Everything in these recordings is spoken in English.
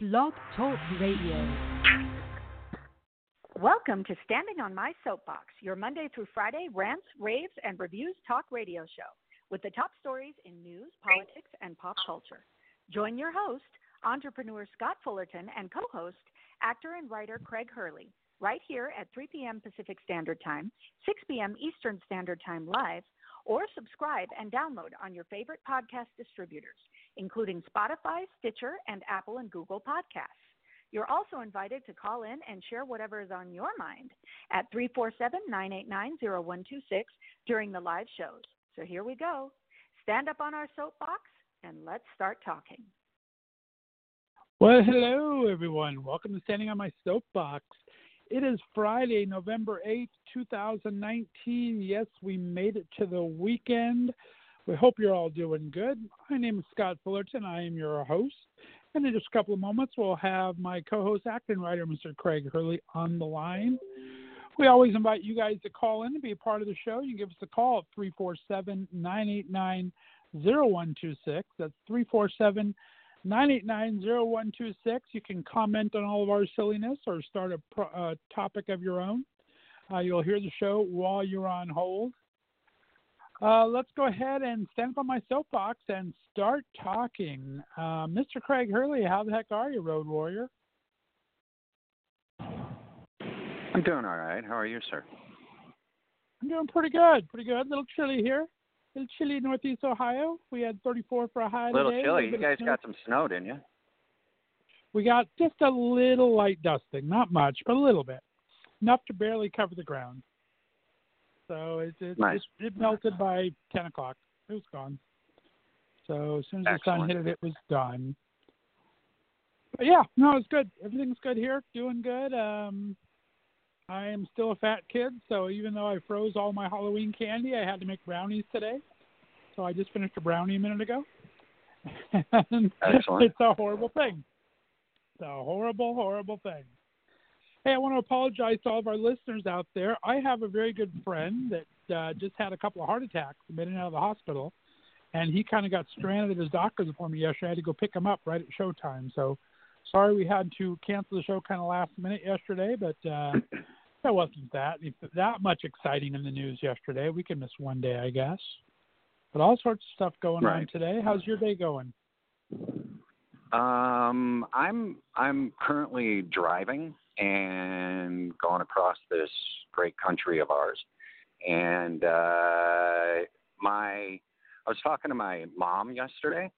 Blog Talk Radio. Welcome to Standing on My Soapbox, your Monday through Friday rants, raves, and reviews talk radio show with the top stories in news, politics, and pop culture. Join your host, entrepreneur Scott Fullerton, and co host, actor and writer Craig Hurley, right here at 3 p.m. Pacific Standard Time, 6 p.m. Eastern Standard Time live, or subscribe and download on your favorite podcast distributors, including Spotify, Stitcher, and Apple and Google Podcasts. You're also invited to call in and share whatever is on your mind at 347 989 0126 during the live shows. So here we go. Stand up on our soapbox and let's start talking. Well, hello, everyone. Welcome to Standing on My Soapbox. It is Friday, November 8th, 2019. Yes, we made it to the weekend. We hope you're all doing good. My name is Scott Fullerton. I am your host. And in just a couple of moments, we'll have my co host, acting writer, Mr. Craig Hurley, on the line. We always invite you guys to call in and be a part of the show. You can give us a call at 347 989 0126. That's 347 989 0126. You can comment on all of our silliness or start a pro- uh, topic of your own. Uh, you'll hear the show while you're on hold. Uh, let's go ahead and stand up on my soapbox and start talking. Uh, Mr. Craig Hurley, how the heck are you, Road Warrior? I'm doing all right. How are you, sir? I'm doing pretty good. Pretty good. A little chilly here. A little chilly in Northeast Ohio. We had 34 for a high A little today. chilly. You guys got some snow, didn't you? We got just a little light dusting, not much, but a little bit, enough to barely cover the ground. So it it, Nice. it, it melted by 10 o'clock. It was gone. So as soon as the sun hit it, it was done. But yeah, no, it's good. Everything's good here. Doing good. Um, I am still a fat kid, so even though I froze all my Halloween candy, I had to make brownies today. So I just finished a brownie a minute ago. And Excellent. it's a horrible thing. It's a horrible, horrible thing. Hey, I want to apologize to all of our listeners out there. I have a very good friend that uh, just had a couple of heart attacks been in and out of the hospital, and he kind of got stranded at his doctor's appointment yesterday. I had to go pick him up right at showtime. So sorry we had to cancel the show kind of last minute yesterday, but uh, that wasn't that that much exciting in the news yesterday. We can miss one day, I guess. But all sorts of stuff going on today. How's your day going? Um, I'm I'm currently driving and going across this great country of ours, and uh, my I was talking to my mom yesterday,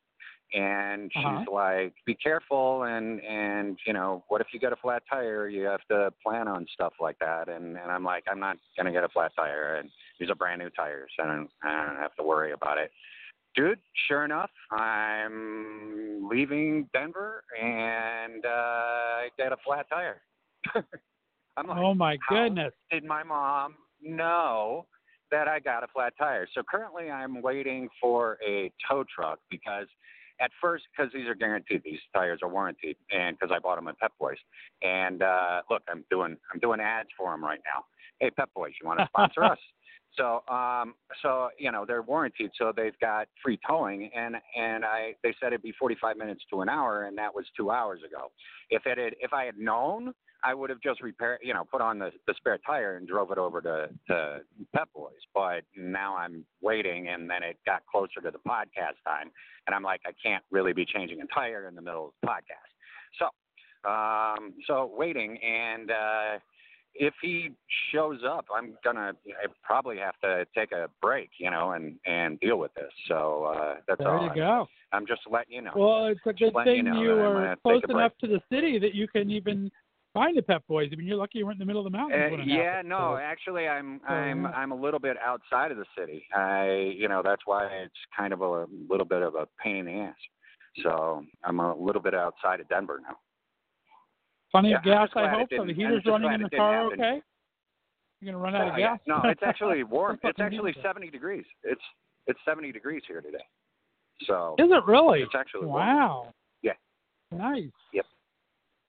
and she's Uh-huh. like, "Be careful," and and you know, what if you get a flat tire? You have to plan on stuff like that, and and I'm like, I'm not gonna get a flat tire, and these are brand new tires, and I don't, I don't have to worry about it dude, sure enough, I'm leaving Denver and uh, I get a flat tire. I'm like, Oh my goodness. did my mom know that I got a flat tire? So currently I'm waiting for a tow truck because at first, because these are guaranteed, these tires are warranted, and because I bought them at Pep Boys. And uh, look, I'm doing I'm doing ads for them right now. Hey, Pep Boys, you want to sponsor us? So, um, so you know they're warranted, so they've got free towing, and and I they said it'd be 45 minutes to an hour, and that was two hours ago. If it had, if I had known, I would have just repaired, you know, put on the the spare tire and drove it over to to Pep Boys. But now I'm waiting, and then it got closer to the podcast time, and I'm like, I can't really be changing a tire in the middle of the podcast. So, um, so waiting, and uh, if he shows up, I'm gonna I probably have to take a break, you know, and and deal with this. So uh, that's There all. you I- go. I'm just letting you know. Well, it's a good letting you thing know you are close take a break. enough to the city that you can even find the Pep Boys. I mean, you're lucky you weren't in the middle of the mountains. Uh, yeah, happened, no, so- actually, I'm I'm. I'm a little bit outside of the city. I, you know, that's why it's kind of a little bit of a pain in the ass. So I'm a little bit outside of Denver now. Plenty yeah, of gas, I hope. So the heater's running in the car happen. okay? You're going to run out of Oh, yeah. gas? No, it's actually warm. It's actually deal is 70 degrees. It's it's 70 degrees here today. So Is it really? it's actually warm. Wow. Yeah. Nice. Yep.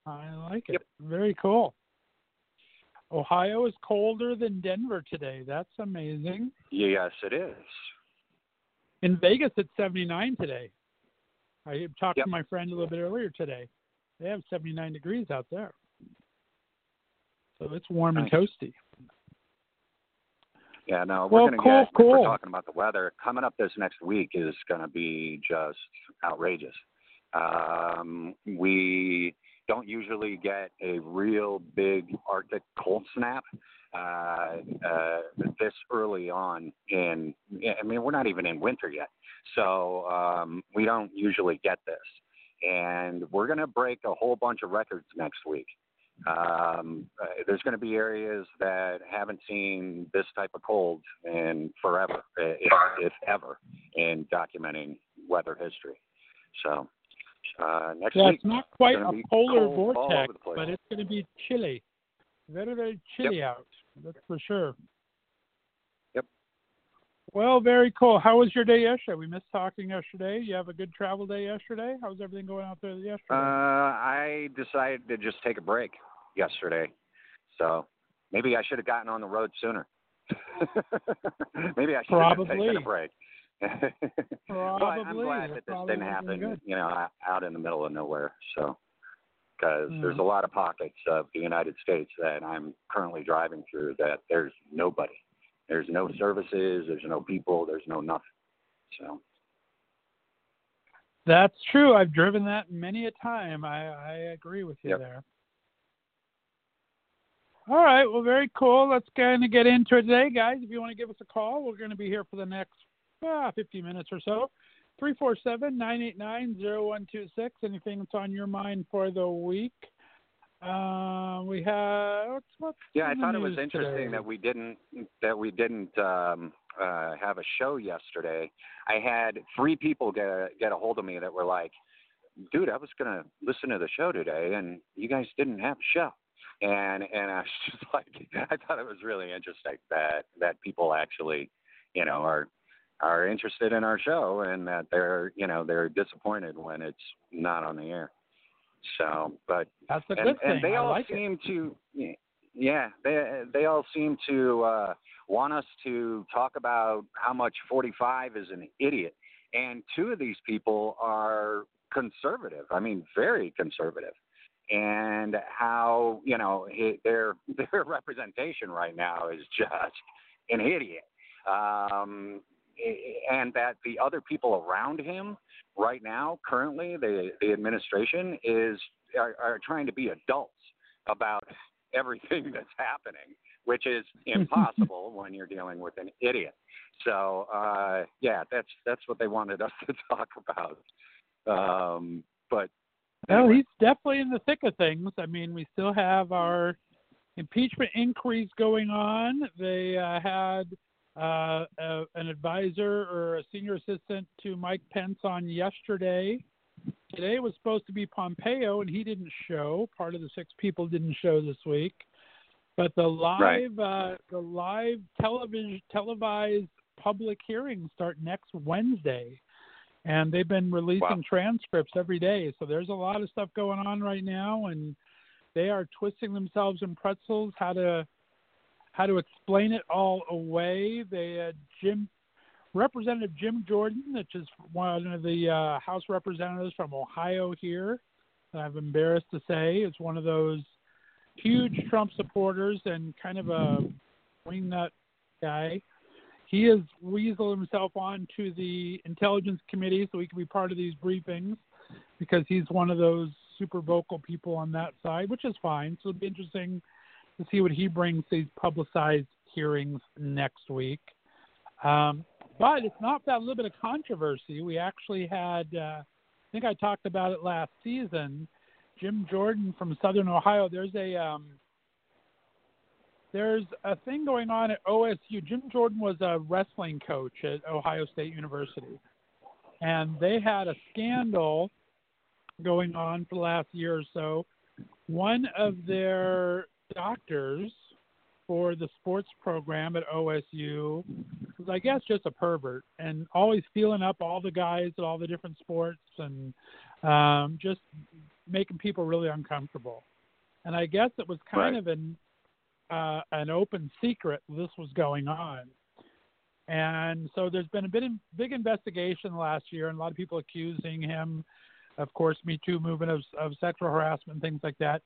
I like it. Yep. Very cool. Ohio is colder than Denver today. That's amazing. Yes, it is. In Vegas, it's 79 today. I talked Yep. to my friend a little bit earlier today. They have 79 degrees out there. So it's warm Nice. and toasty. Yeah, no, we're Well, going to cool, get. if We're talking about the weather coming up. This next week is going to be just outrageous. Um, we don't usually get a real big Arctic cold snap uh, uh, this early on. In I mean, we're not even in winter yet, so um, we don't usually get this. And we're going to break a whole bunch of records next week. Um, uh, there's going to be areas that haven't seen this type of cold in forever, uh, if, if ever, in documenting weather history. So uh, next Yeah, week, it's not quite gonna a polar vortex, over the place. but it's going to be chilly. Very, very chilly out. That's for sure. Yep. Well, very cool. How was your day yesterday? We missed talking yesterday. You have a good travel day yesterday. How was everything going out there yesterday? uh, I decided to just take a break yesterday, so maybe I should have gotten on the road sooner. maybe I should have taken a break. But I'm glad That this didn't happen, you know, out in the middle of nowhere. So, because Yeah. there's mm. a lot of pockets of the United States that I'm currently driving through that there's nobody, there's no services, there's no people, there's no nothing. So, That's true. I've driven that many a time. I, I agree with you Yep. there. All right. Well, very cool. Let's kind of get into it today, guys. If you want to give us a call, we're going to be here for the next ah, 50 minutes or so. 347 989 0126. Anything that's on your mind for the week? Uh, we have. What's, what's yeah, I thought it was interesting today? that we didn't that we didn't um, uh, have a show yesterday. I had three people get a, get a hold of me that were like, "Dude, I was gonna listen to the show today, and you guys didn't have a show." And and I was just like, I thought it was really interesting that that people actually, you know, are are interested in our show and that they're you know they're disappointed when it's not on the air. So, but That's a and, good thing. and they I all like it. seem to yeah they they all seem to uh want us to talk about how much 45 is an idiot and two of these people are conservative i mean very conservative and how you know it, their their representation right now is just an idiot um and that the other people around him right now currently the the administration is are, are trying to be adults about everything that's happening which is impossible when you're dealing with an idiot so uh yeah that's that's what they wanted us to talk about um but Well, he's definitely in the thick of things. I mean, we still have our impeachment inquiries going on. They uh, had uh, a, an advisor or a senior assistant to Mike Pence on yesterday. Today was supposed to be Pompeo, and he didn't show. Part of the six people didn't show this week. But the live, uh, the live television televised public hearings start next Wednesday and they've been releasing Wow. transcripts every day. So there's a lot of stuff going on right now, and they are twisting themselves in pretzels how to how to explain it all away. They had Jim Representative Jim Jordan, which is one of the uh, House representatives from Ohio here. I'm embarrassed to say is one of those huge Trump supporters and kind of a wingnut guy he has weaseled himself onto the intelligence committee so he can be part of these briefings because he's one of those super vocal people on that side, which is fine. So it'll be interesting to see what he brings these publicized hearings next week. Um, but it's not that little bit of controversy. We actually had, uh, I think I talked about it last season. Jim Jordan from Southern Ohio. There's a um, there's a thing going on at OSU. Jim Jordan was a wrestling coach at Ohio State University, and they had a scandal going on for the last year or so. One of their doctors for the sports program at OSU was, I guess, just a pervert and always feeling up all the guys at all the different sports and um, just making people really uncomfortable. And I guess it was kind Right. of an uh, an open secret this was going on. And so there's been a bit of big investigation last year, and a lot of people accusing him of course, Me Too movement of, of sexual harassment and things like that.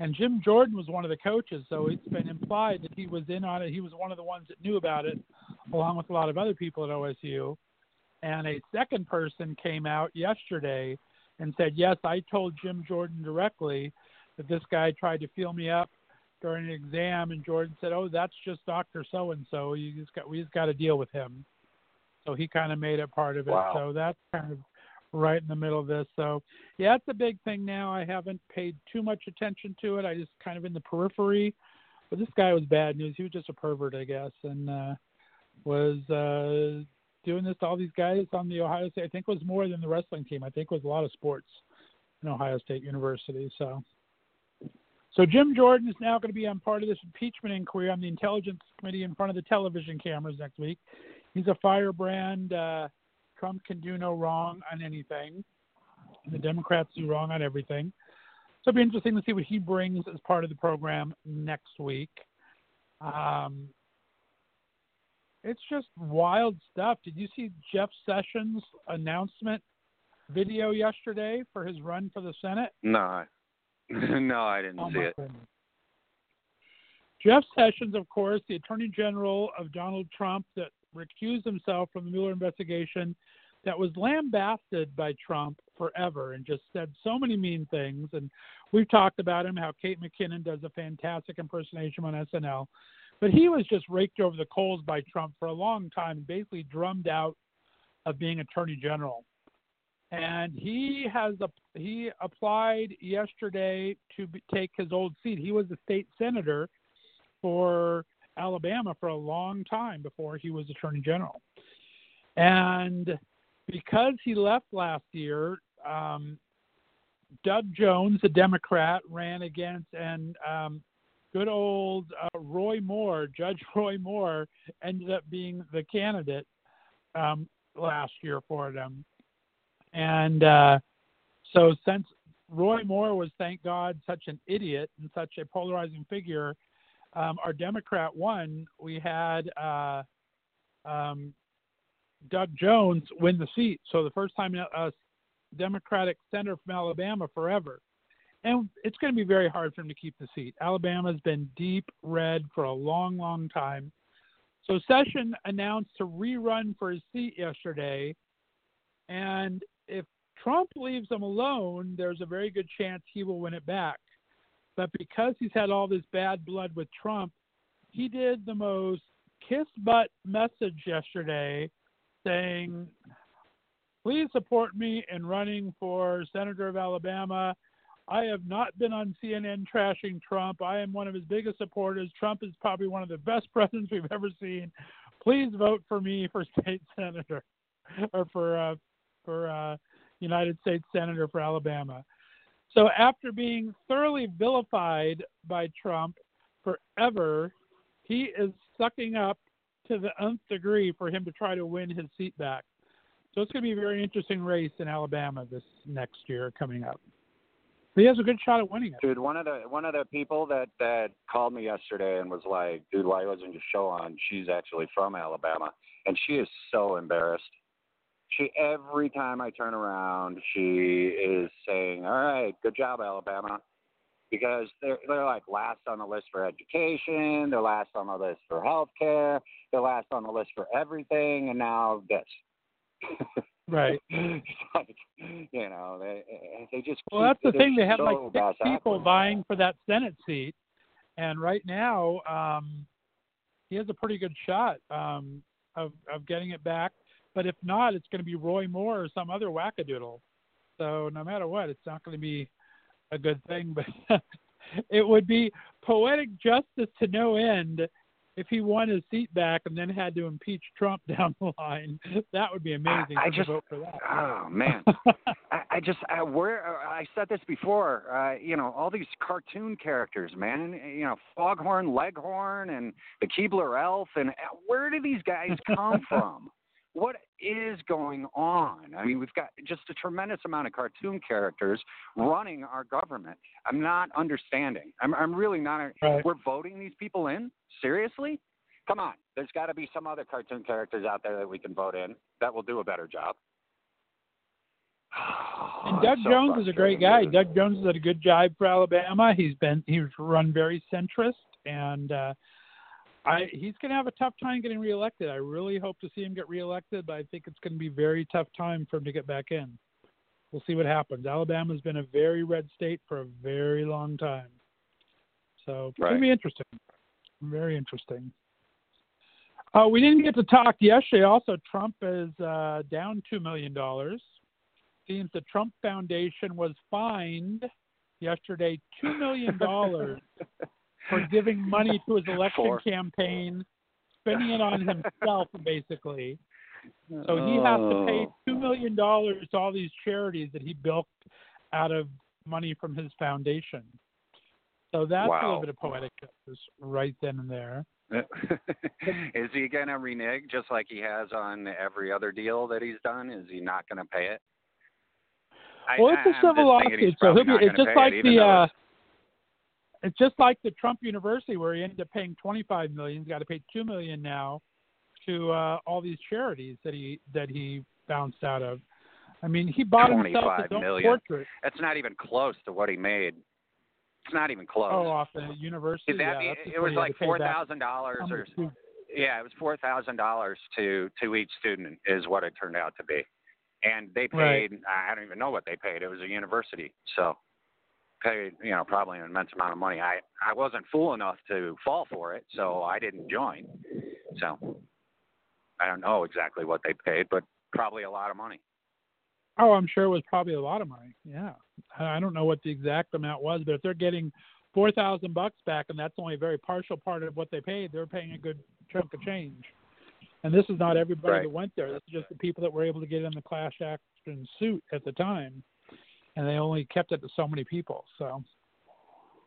And Jim Jordan was one of the coaches, so it's been implied that he was in on it. He was one of the ones that knew about it, along with a lot of other people at OSU. And a second person came out yesterday and said, Yes, I told Jim Jordan directly that this guy tried to feel me up during an exam. And Jordan said, Oh, that's just Dr. So and so. You just got, we just got to deal with him. So he kind of made it part of it. Wow. So that's kind of right in the middle of this. So yeah, it's a big thing now. I haven't paid too much attention to it. I just kind of in the periphery. But this guy was bad news. He was just a pervert, I guess, and uh, was uh, doing this to all these guys on the Ohio State. I think was more than the wrestling team. I think was a lot of sports in Ohio State University. So. So Jim Jordan is now going to be on part of this impeachment inquiry on the Intelligence Committee in front of the television cameras next week. He's a firebrand. Uh, Trump can do no wrong on anything. The Democrats do wrong on everything. So it'll be interesting to see what he brings as part of the program next week. Um, it's just wild stuff. Did you see Jeff Sessions' announcement video yesterday for his run for the Senate? No, no, I didn't Oh, see it. goodness. Jeff Sessions, of course, the Attorney General of Donald Trump, that recused himself from the Mueller investigation, that was lambasted by Trump forever and just said so many mean things. And we've talked about him, how Kate McKinnon does a fantastic impersonation on SNL. But he was just raked over the coals by Trump for a long time and basically drummed out of being Attorney General and he has a, he applied yesterday to be, take his old seat. He was a state senator for Alabama for a long time before he was attorney general, and because he left last year, um, Doug Jones, a Democrat, ran against and um, good old uh, Roy Moore, Judge Roy Moore, ended up being the candidate um, last year for them. And uh, so, since Roy Moore was, thank God, such an idiot and such a polarizing figure, um, our Democrat won. We had uh, um, Doug Jones win the seat. So, the first time a Democratic senator from Alabama forever. And it's going to be very hard for him to keep the seat. Alabama's been deep red for a long, long time. So, Session announced to rerun for his seat yesterday. And if Trump leaves him alone, there's a very good chance he will win it back. But because he's had all this bad blood with Trump, he did the most kiss butt message yesterday saying, Please support me in running for Senator of Alabama. I have not been on CNN trashing Trump. I am one of his biggest supporters. Trump is probably one of the best presidents we've ever seen. Please vote for me for state senator or for uh, for uh, United States Senator for Alabama. So after being thoroughly vilified by Trump forever, he is sucking up to the nth degree for him to try to win his seat back. So it's going to be a very interesting race in Alabama this next year coming up. He has a good shot at winning it. Dude, one of the one of the people that that called me yesterday and was like, "Dude, why wasn't your show on?" She's actually from Alabama, and she is so embarrassed. She every time I turn around, she is saying, "All right, good job, Alabama," because they're they're like last on the list for education, they're last on the list for health care, they're last on the list for everything, and now this. Right. Like, you know, they they just. Well, that's the thing. They had so like six people vying for that Senate seat, and right now, um, he has a pretty good shot um, of of getting it back. But if not, it's going to be Roy Moore or some other wackadoodle. So no matter what, it's not going to be a good thing. But it would be poetic justice to no end if he won his seat back and then had to impeach Trump down the line. That would be amazing. I to just- vote for that. Oh man, I, I just I, where I said this before. Uh, you know, all these cartoon characters, man. You know, Foghorn Leghorn and the Keebler Elf, and uh, where do these guys come from? What is going on? I mean, we've got just a tremendous amount of cartoon characters running our government. I'm not understanding. I'm I'm really not. Right. We're voting these people in seriously. Come on, there's got to be some other cartoon characters out there that we can vote in that will do a better job. And Doug so Jones is a great guy. Doug Jones did a good job for Alabama. He's been he's run very centrist, and uh, I he's going to have a tough time getting reelected. I really hope to see him get reelected, but I think it's going to be a very tough time for him to get back in. We'll see what happens. Alabama's been a very red state for a very long time, so it's going Right. to be interesting. Very interesting. Uh, we didn't get to talk yesterday. Also, Trump is uh, down two million dollars. Seems the Trump Foundation was fined yesterday two million dollars for giving money to his election For- campaign, spending it on himself basically. So he has to pay Oh. two million dollars to all these charities that he built out of money from his foundation. So that's a little bit of poetic justice right then and there. is he going to renege just like he has on every other deal that he's done? Is he not going to pay it? I- Well, it's a civil lawsuit, so he'll be. It's just like it, the. uh it's- just like the Trump University, where he ended up paying twenty-five million. He's got to pay two million now to uh, all these charities that he that he bounced out of. I mean, he bought himself his own million. portrait. That's not even close to what he made. It's not even close. Oh, off the university. That, yeah, just it was like four thousand dollars or yeah, it was four thousand dollars to to each student is what it turned out to be, and they Right. paid. I don't even know what they paid. It was a university, so paid you know probably an immense amount of money. I I wasn't fool enough to fall for it, so I didn't join. So I don't know exactly what they paid, but probably a lot of money. Oh, I'm sure it was probably a lot of money. Yeah, I don't know what the exact amount was, but if they're getting four thousand bucks back, and that's only a very partial part of what they paid, they're paying a good chunk of change. And this is not everybody Right. that went there. This is just the people that were able to get in the class action suit at the time, and they only kept it to so many people. So.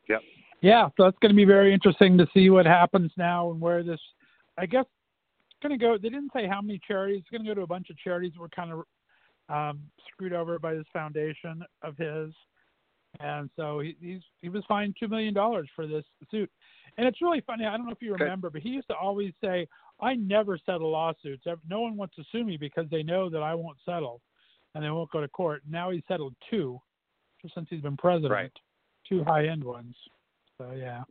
Yep. Yeah, so it's going to be very interesting to see what happens now and where this. I guess it's going to go. They didn't say how many charities. It's going to go to a bunch of charities that were kind of um, screwed over by this foundation of his, and so he, he's he was fined two million dollars for this suit. And it's really funny. I don't know if you remember, but he used to always say, "I never settle lawsuits. No one wants to sue me because they know that I won't settle, and they won't go to court." Now he's settled two, just since he's been president. Right. Two high-end ones. So yeah.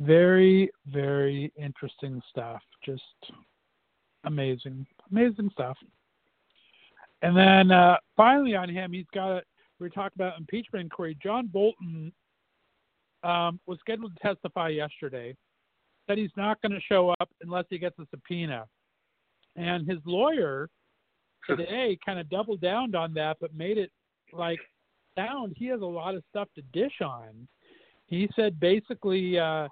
Very, very interesting stuff. Just amazing, amazing stuff. And then uh, finally on him, he's got we were talking about impeachment inquiry. John Bolton um, was scheduled to testify yesterday. Said he's not going to show up unless he gets a subpoena. And his lawyer today kind of doubled down on that, but made it like sound he has a lot of stuff to dish on. He said basically, uh,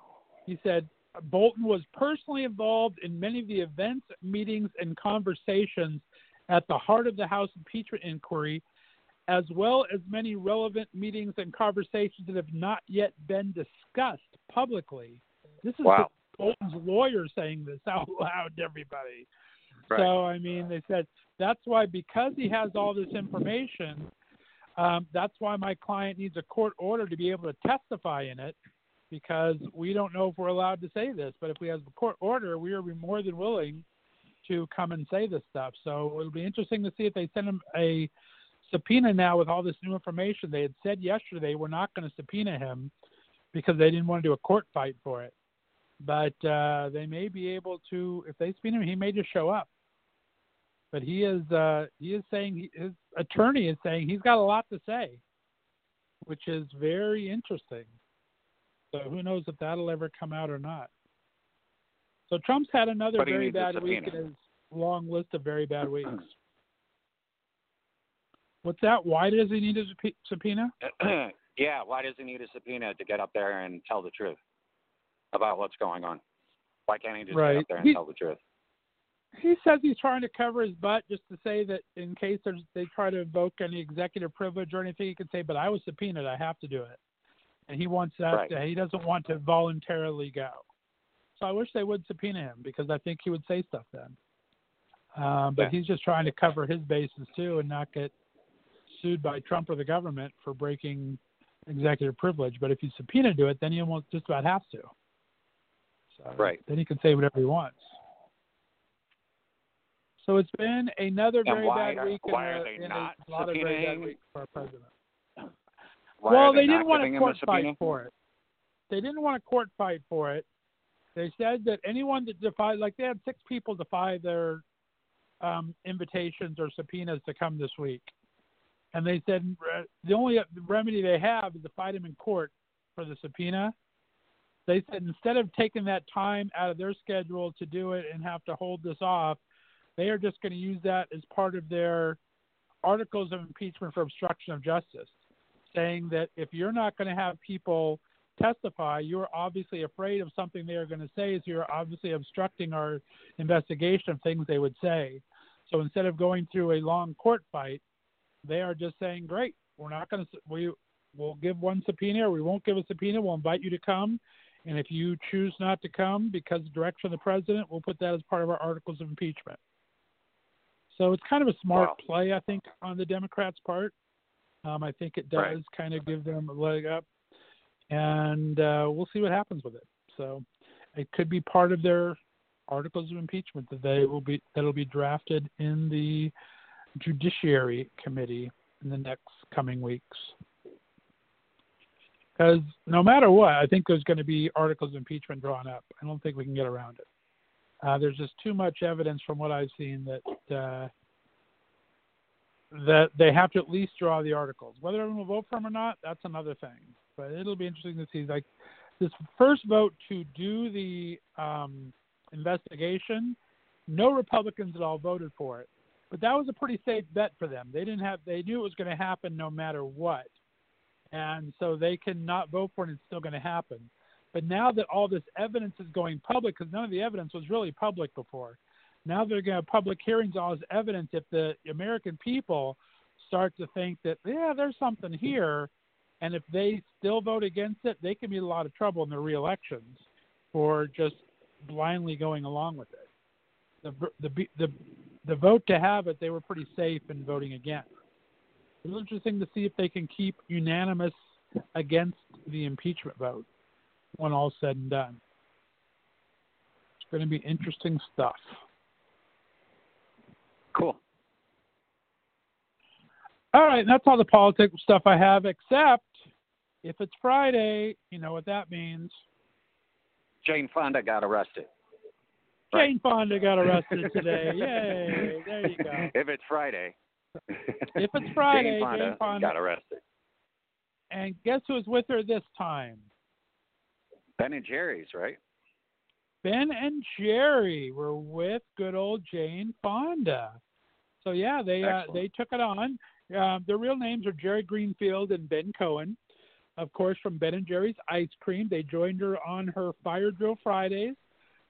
he said Bolton was personally involved in many of the events, meetings, and conversations at the heart of the House impeachment inquiry, as well as many relevant meetings and conversations that have not yet been discussed publicly. This is Wow. Bolton's lawyer saying this out loud to everybody. Right. So, I mean, they said that's why, because he has all this information, um, that's why my client needs a court order to be able to testify in it because we don't know if we're allowed to say this. But if we have a court order, we are more than willing to come and say this stuff. So it'll be interesting to see if they send him a subpoena now with all this new information. They had said yesterday we're not going to subpoena him because they didn't want to do a court fight for it. But uh, they may be able to, if they subpoena him, he may just show up. But he is uh, he is saying he, his attorney is saying he's got a lot to say, which is very interesting. So who knows if that'll ever come out or not. So Trump's had another very bad week in his long list of very bad weeks. What's that? Why does he need a subpoena? yeah, why does he need a subpoena to get up there and tell the truth about what's going on? Why can't he just get Right. up there and He- tell the truth? He says he's trying to cover his butt just to say that in case there's, they try to invoke any executive privilege or anything, he can say, "But I was subpoenaed. I have to do it." And he wants that. Right. he doesn't want to voluntarily go. So I wish they would subpoena him because I think he would say stuff then. Um, but Yeah. he's just trying to cover his bases too and not get sued by Trump or the government for breaking executive privilege. But if you subpoena to it, then he almost just about has to. So Right. Then he can say whatever he wants. So it's been another very why bad week. why are they not a lot of very bad subpoenaing- weeks for our president. Why well, they, they, didn't want a court fight for it. They didn't want a court fight for it. They said that anyone that defied, like they had six people defy their um, invitations or subpoenas to come this week, and they said the only remedy they have is to fight him in court for the subpoena. They said instead of taking that time out of their schedule to do it and have to hold this off, they are just going to use that as part of their articles of impeachment for obstruction of justice saying that if you're not going to have people testify, you're obviously afraid of something they are going to say, so you're obviously obstructing our investigation of things they would say. So instead of going through a long court fight, they are just saying, "Great, we're not going to we will give one subpoena, or we won't give a subpoena. We'll invite you to come, and if you choose not to come because of direction of the president, we'll put that as part of our articles of impeachment." So it's kind of a smart Wow. play, I think, on the Democrats' part. Um, I think it does Right. kind of give them a leg up, and uh, we'll see what happens with it. So it could be part of their articles of impeachment that they will be that'll be drafted in the Judiciary Committee in the next coming weeks. Because no matter what, I think there's going to be articles of impeachment drawn up. I don't think we can get around it. Uh, there's just too much evidence from what I've seen that uh, that they have to at least draw the articles. Whether everyone will vote for them or not, that's another thing. But it'll be interesting to see. Like this first vote to do the um, investigation, no Republicans at all voted for it. But that was a pretty safe bet for them. They didn't have. They knew it was going to happen no matter what, and so they can not vote for it. It's still going to happen. But now that all this evidence is going public, because none of the evidence was really public before, now they're going to have public hearings, all this evidence. If the American people start to think that, yeah, there's something here, and if they still vote against it, they can be in a lot of trouble in their re-elections for just blindly going along with it. The the the the vote to have it, they were pretty safe in voting against. It's interesting to see if they can keep unanimous against the impeachment vote when all's said and done. It's going to be interesting stuff. Cool. All right, and that's all the politics stuff I have, except if it's Friday, you know what that means. Jane Fonda got arrested. Jane Fonda got arrested today. Yay! There you go. If it's Friday. If it's Friday, Jane Fonda, Jane Fonda- got arrested. And guess who's with her this time? Ben and Jerry's, right? Ben and Jerry were with good old Jane Fonda. So yeah, they uh, they took it on. Uh, their real names are Jerry Greenfield and Ben Cohen, of course, from Ben and Jerry's Ice Cream. They joined her on her Fire Drill Fridays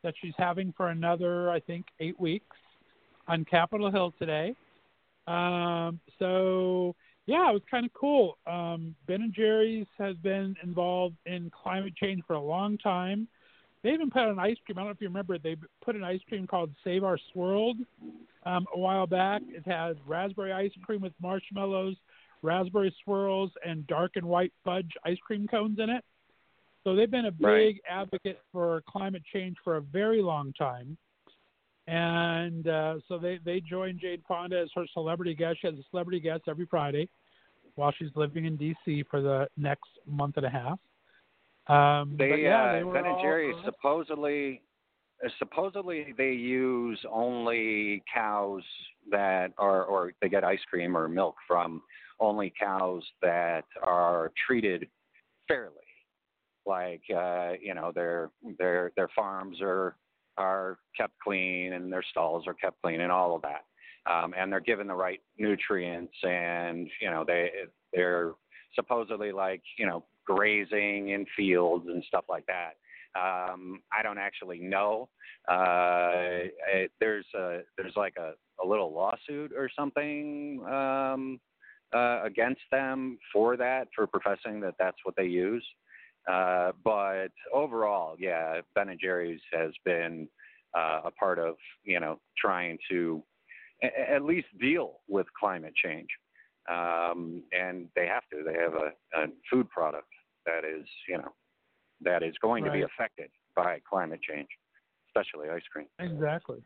that she's having for another, I think, eight weeks on Capitol Hill today. Um, so yeah, it was kind of cool. Um, ben and Jerry's has been involved in climate change for a long time. They even put out an ice cream. I don't know if you remember. They put an ice cream called Save Our Swirl um, a while back. It has raspberry ice cream with marshmallows, raspberry swirls, and dark and white fudge ice cream cones in it. So they've been a big Right. advocate for climate change for a very long time. And uh, so they, they joined Jane Fonda as her celebrity guest. She has a celebrity guest every Friday while she's living in D.C. for the next month and a half. Um, They, yeah, uh, they were Ben and all Jerry's supposedly uh, supposedly they use only cows that are or they get ice cream or milk from only cows that are treated fairly. Like uh, you know, their their their farms are are kept clean and their stalls are kept clean and all of that. Um, and they're given the right nutrients and you know they they're supposedly like you know grazing in fields and stuff like that. Um, I don't actually know. Uh, it, there's a there's like a, a little lawsuit or something um, uh, against them for that for professing that that's what they use. Uh, but overall, yeah, Ben and Jerry's has been uh, a part of you know trying to a- at least deal with climate change. Um, and they have to. They have a, a food product that is, you know, that is going to be affected by climate change, especially ice cream. Exactly.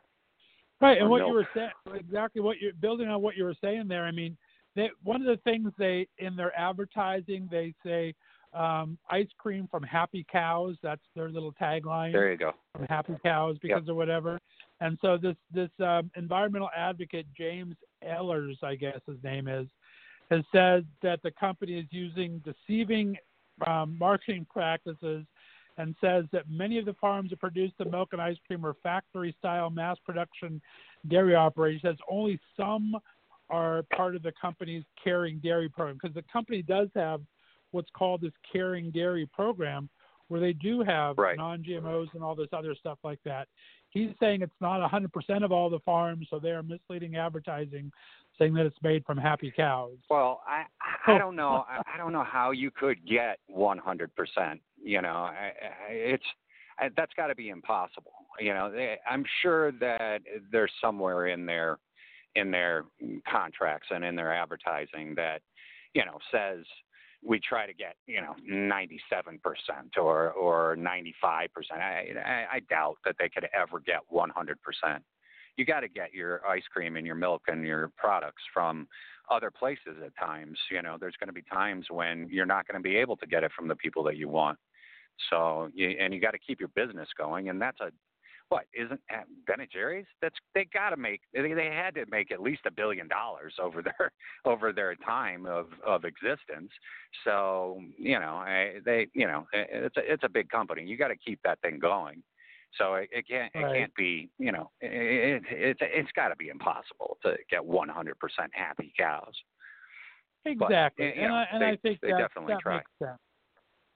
Right, and what milk. you were saying, exactly what you're building on what you were saying there. I mean, they, one of the things they in their advertising they say um, ice cream from Happy Cows. That's their little tagline. There you go. from Happy Cows because of whatever. And so this this um, environmental advocate James Ehlers, I guess his name is, has said that the company is using deceiving um, marketing practices, and says that many of the farms that produce the milk and ice cream are factory style mass production dairy operations. Says only some are part of the company's caring dairy program because the company does have what's called this caring dairy program where they do have Right. non-GMOs and all this other stuff like that. He's saying it's not 100% of all the farms, so they are misleading advertising, saying that it's made from happy cows. Well, I I oh. don't know. I, I don't know how you could get 100%. You know, I, I, it's I, that's got to be impossible. You know, they, I'm sure that there's somewhere in their in their contracts and in their advertising that you know says we try to get you know 97% or or 95%. I I, I doubt that they could ever get 100%. You got to get your ice cream and your milk and your products from other places at times. You know, there's going to be times when you're not going to be able to get it from the people that you want. So, you, and you got to keep your business going, and that's a what isn't uh, Ben and Jerry's? That's they got to make. They, they had to make at least a billion dollars over their over their time of of existence. So you know, I, they you know, it's a it's a big company. You got to keep that thing going. So it, it can't Right. it can't be you know it, it, it's it's got to be impossible to get 100% happy cows. Exactly, you and know, I and they- I think they that, definitely that try. makes sense.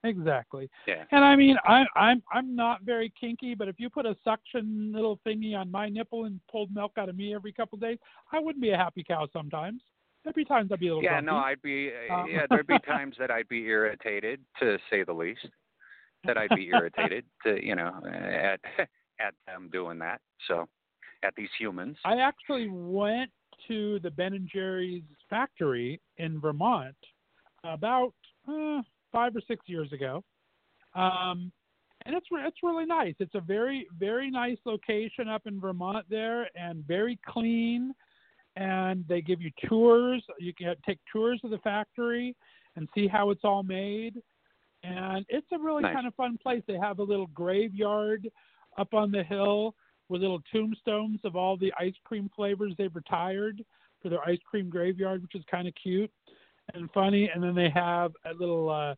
Exactly, Yeah. and I mean, I, I'm I'm not very kinky, but if you put a suction little thingy on my nipple and pulled milk out of me every couple of days, I wouldn't be a happy cow. Sometimes there'd be times I'd be a little Yeah, grumpy. no, I'd be Um, yeah, there'd be times that I'd be irritated to say the least. That I'd be irritated to, you know, at at them doing that. So, at these humans. I actually went to the Ben and Jerry's factory in Vermont about uh, five or six years ago, um, and it's it's really nice. It's a very very nice location up in Vermont there, and very clean. And they give you tours. You can take tours of the factory and see how it's all made. And it's a really Nice. kind of fun place. They have a little graveyard up on the hill with little tombstones of all the ice cream flavors they've retired for their ice cream graveyard, which is kind of cute and funny. And then they have a little uh,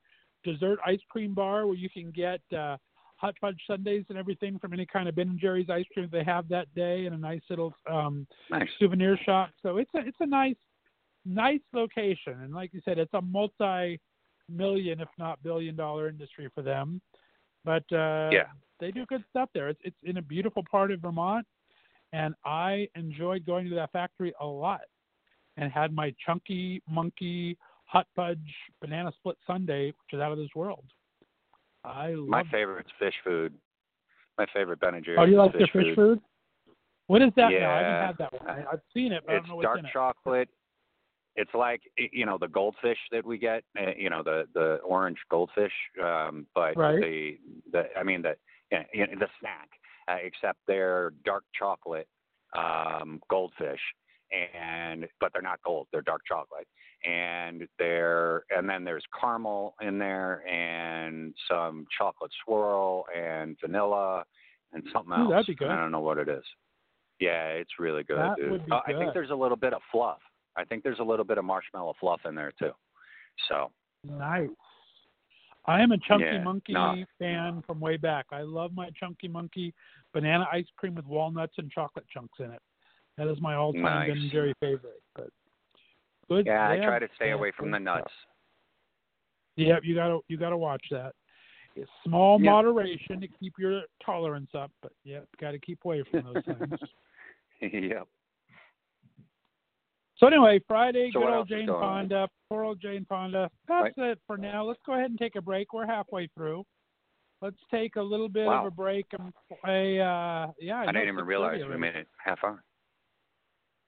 dessert ice cream bar where you can get uh, hot fudge sundaes and everything from any kind of Ben and Jerry's ice cream they have that day, and a nice little um, Nice. souvenir shop. So it's a it's a nice nice location, and like you said, it's a multi-million, if not billion-dollar industry for them. But uh, Yeah. they do good stuff there. It's it's in a beautiful part of Vermont, and I enjoyed going to that factory a lot, and had my chunky monkey hot fudge banana split sundae, which is out of this world. I love. My favorite's fish food. My favorite Ben and Jerry's Oh, you like fish their fish food. food? What is that? No, I Yeah. haven't had that one. I, I've seen it, but I don't know what's dark in it. chocolate. It's like you know the goldfish that we get, uh, you know the the orange goldfish, um, but Right. the the I mean the you know, the snack, uh, except they're dark chocolate um, goldfish, and but they're not gold, they're dark chocolate, and they're and then there's caramel in there and some chocolate swirl and vanilla and something Ooh, else. that'd be good. I don't know what it is. Yeah, it's really good, That dude. would be Uh, I think there's a little bit of fluff. I think there's a little bit of marshmallow fluff in there too. So Nice. I am a Chunky Yeah, Monkey no. fan from way back. I love my Chunky Monkey banana ice cream with walnuts and chocolate chunks in it. That is my all-time Nice. Ben and Jerry favorite. But good. yeah, I try to stay yeah, away from the nuts. Yep, you gotta you gotta watch that. It's small Yep. moderation to keep your tolerance up, but yep, got to keep away from those things. yep. So anyway, Friday, So good old Jane? Fonda, poor old Jane Fonda. That's it for now. Let's go ahead and take a break. We're halfway through. Let's take a little bit Wow. of a break and play. Uh, yeah, I didn't even realize we made it half hour.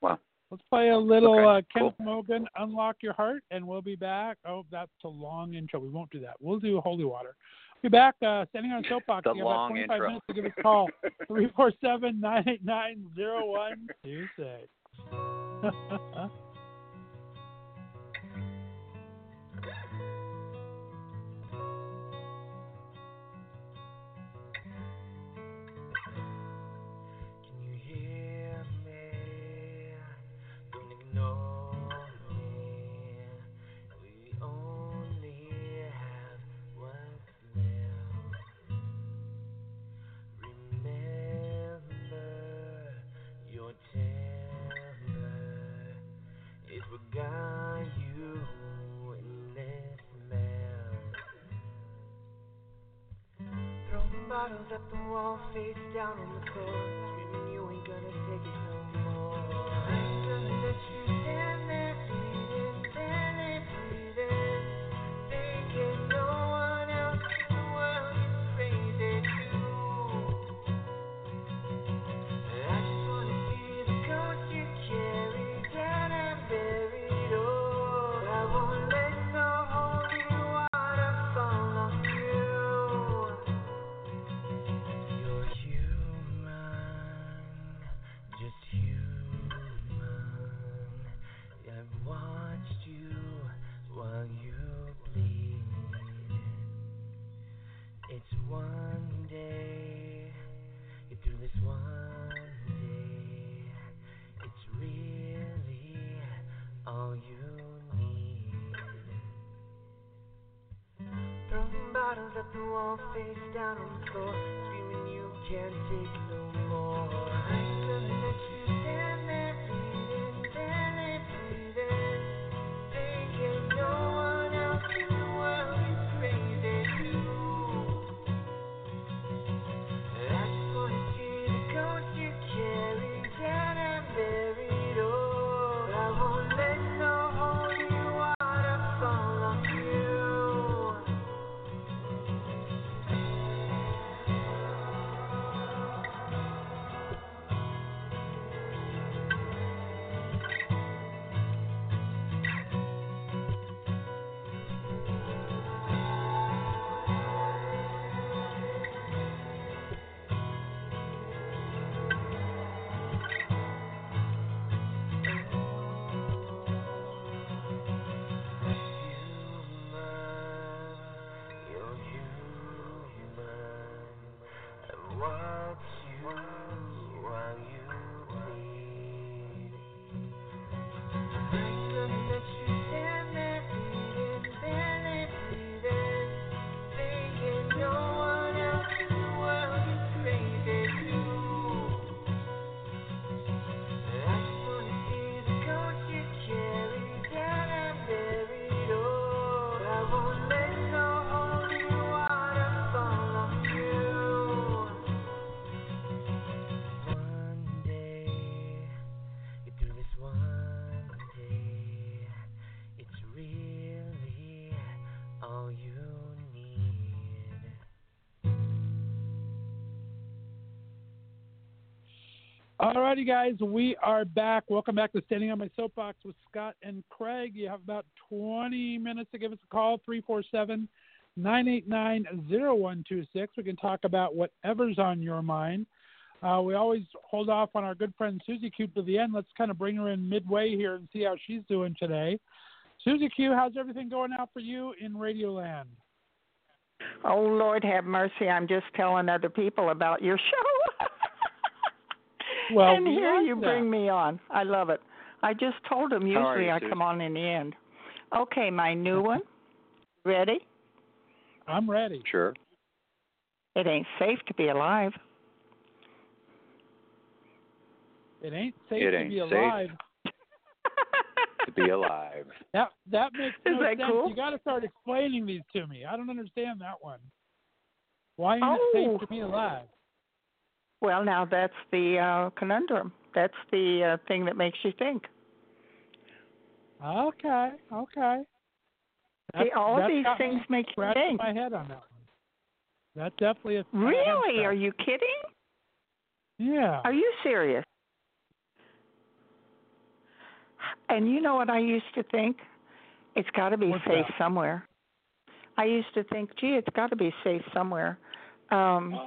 Wow. Let's play a little Okay, uh, cool. Kenneth Morgan, Unlock Your Heart, and we'll be back. Oh, that's a long intro. We won't do that. We'll do Holy Water. We'll Be back uh, standing on a soapbox. The you have about long 25 intro. minutes to give us a call. 347 989 0126. wall, face down on the floor, at the wall, face down on the floor, screaming you can't take no more. Alrighty, guys, we are back. Welcome back to Standing on My Soapbox with Scott and Craig. You have about 20 minutes to give us a call, 347 989 0126. We can talk about whatever's on your mind. Uh, we always hold off on our good friend Susie Q to the end. Let's kind of bring her in midway here and see how she's doing today. Susie Q, how's everything going out for you in Radioland? Oh Lord have mercy, I'm just telling other people about your show. Well, and here you that. bring me on. I love it. I just told him usually you, I Susan? come on in the end. Okay, my new one. Ready? I'm ready. Sure. It ain't safe to be alive. It ain't safe It to be safe. alive. To be alive. That that makes Is no that sense. cool? You got to start explaining these to me. I don't understand that one. Why ain't Oh. it safe oh. to be alive? Well, now that's the uh, conundrum. That's the uh, thing that makes you think. Okay, okay. See, all that's these things make you think. my head on that one. That's definitely a a Really? Are you kidding? Yeah. Are you serious? And you know what I used to think? It's got to be What's safe that? somewhere. I used to think, gee, it's got to be safe somewhere. Um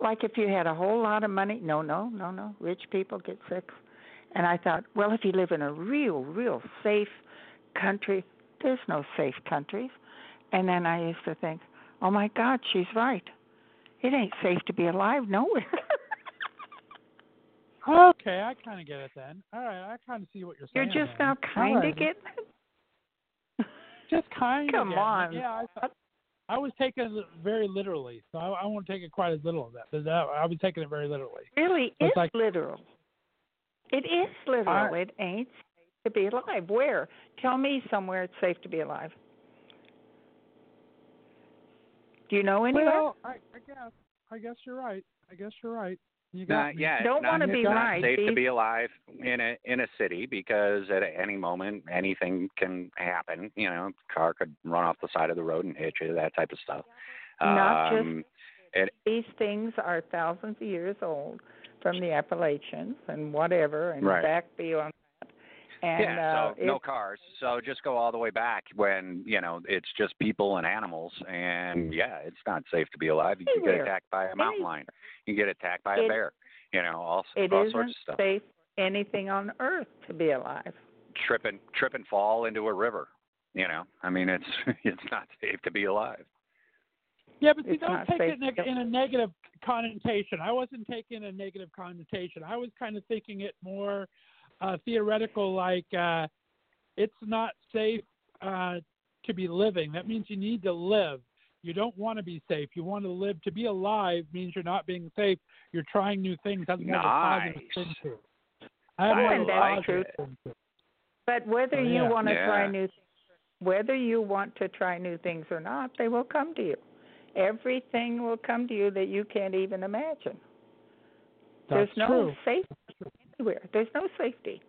like if you had a whole lot of money, no, no, no, no. Rich people get sick. And I thought, well, if you live in a real, real safe country, there's no safe countries. And then I used to think, oh my God, she's right. It ain't safe to be alive nowhere. Okay, I kind of get it then. All right, I kind of see what you're saying. You're just then. now kind of All right. getting it. Just kind of. Come on. Yeah, I thought. I was taking it very literally, so I, I won't take it quite as literal as that. But that, I was taking it very literally. really It's like- literal. It is literal. I- it ain't safe to be alive. Where? Tell me somewhere it's safe to be alive. Do you know anywhere? Well, I, I guess. I guess you're right. I guess you're right. You got Not, me. yeah, Don't wanna be it's not right. safe to be alive in a in a city because at any moment anything can happen. You know, car could run off the side of the road and hit you, that type of stuff. Not just- um, it, These things are thousands of years old from the Appalachians and whatever, and Right. back beyond that. And yeah, uh, so no cars. So just go all the way back when you know it's just people and animals, and yeah, it's not safe to be alive. You can get attacked by a mountain lion. You can get attacked by a It- bear. You know, all it all sorts of stuff. It isn't safe anything on earth to be alive. Trip and trip and fall into a river. You know, I mean, it's it's not safe to be alive. Yeah, but see, It's don't take it in a, in a negative connotation. I wasn't taking a negative connotation. I was kind of thinking it more uh, theoretical, like uh, it's not safe uh, to be living. That means you need to live. You don't want to be safe. You want to live. To be alive means you're not being safe. You're trying new things. That's more of a positive Nice. to. I have I more of a like positive it. spin to. But whether Oh, you want to try new things, whether you want to try new things or not, they will come to you. Everything will come to you that you can't even imagine. That's There's no true. safety anywhere. There's no safety.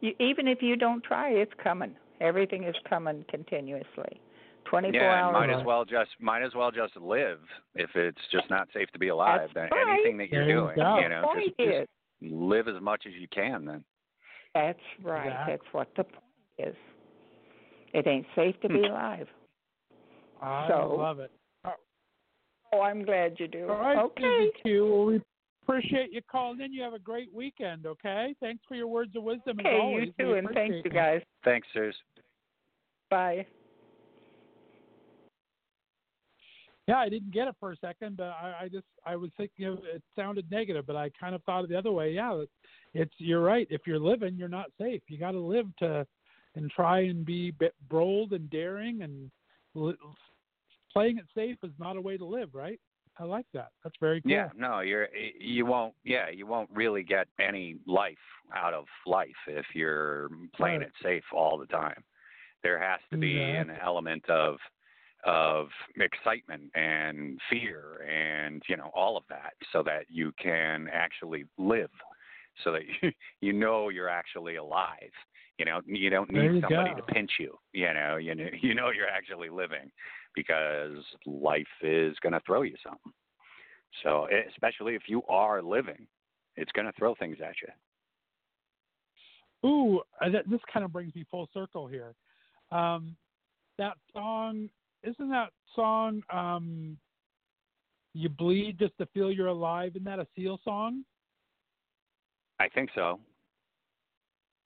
You, even if you don't try, it's coming. Everything is coming continuously, 24 yeah, hours. might as well just might as well just live if it's just not safe to be alive. That's then right. anything that you're There you doing, go. you know, just, just live as much as you can. Then that's right. Exactly. That's what the point is. It ain't safe to be Hmm. alive. I So- love it. Oh, I'm glad you do. All right, okay. Susie Q. Well, we appreciate you calling in. You have a great weekend, okay? Thanks for your words of wisdom as Okay, always. you We too, and thank you guys. thanks, Suze. Bye. Yeah, I didn't get it for a second, but I, I just I was thinking of it sounded negative, but I kind of thought of the other way. Yeah, it's, it's you're right. If you're living, you're not safe. You got to live to and try and be bold and daring and li- playing it safe is not a way to live, right? I like that. That's very cool. Yeah, no, you're you won't. Yeah, you won't really get any life out of life if you're playing Right. it safe all the time. There has to be an element of of excitement and fear and you know all of that so that you can actually live so that you you know you're actually alive you know you don't need you somebody go. to pinch you you know you know you know you're actually living because life is going to throw you something so especially if you are living it's going to throw things at you Ooh, uh, this kind of brings me full circle here. Um, that song, isn't that song um, "You Bleed Just to Feel You're Alive"? Isn't that a Seal song? i think so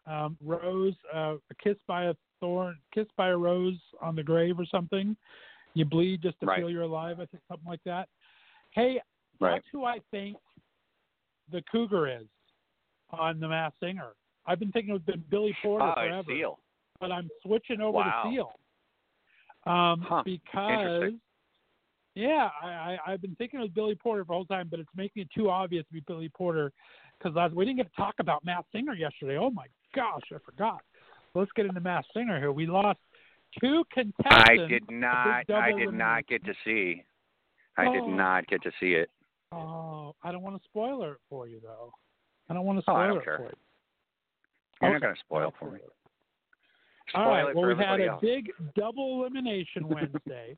Um, Rose, uh, a kiss by a thorn, kiss by a rose on the grave, or something. You bleed just to Right. feel you're alive. I think something like that. Hey, right that's who I think the Cougar is on The Masked Singer. I've been thinking it's been Billy Porter oh forever. seal but I'm switching over Wow. to Seal. Um, Huh. because yeah, I, I I've been thinking it was Billy Porter for the whole time, but it's making it too obvious to be Billy Porter because we didn't get to talk about Masked Singer yesterday. Oh my gosh, I forgot. Let's get into Masked Singer here. We lost two contestants. I did not. I did not get to see. I did Oh. not get to see it. Oh, I don't want to spoil it for you though. I don't want to Oh, spoil I don't it care. for you. You're Okay. not going to spoil for me. All Spoil right. it Well, we had a else. big double elimination Wednesday,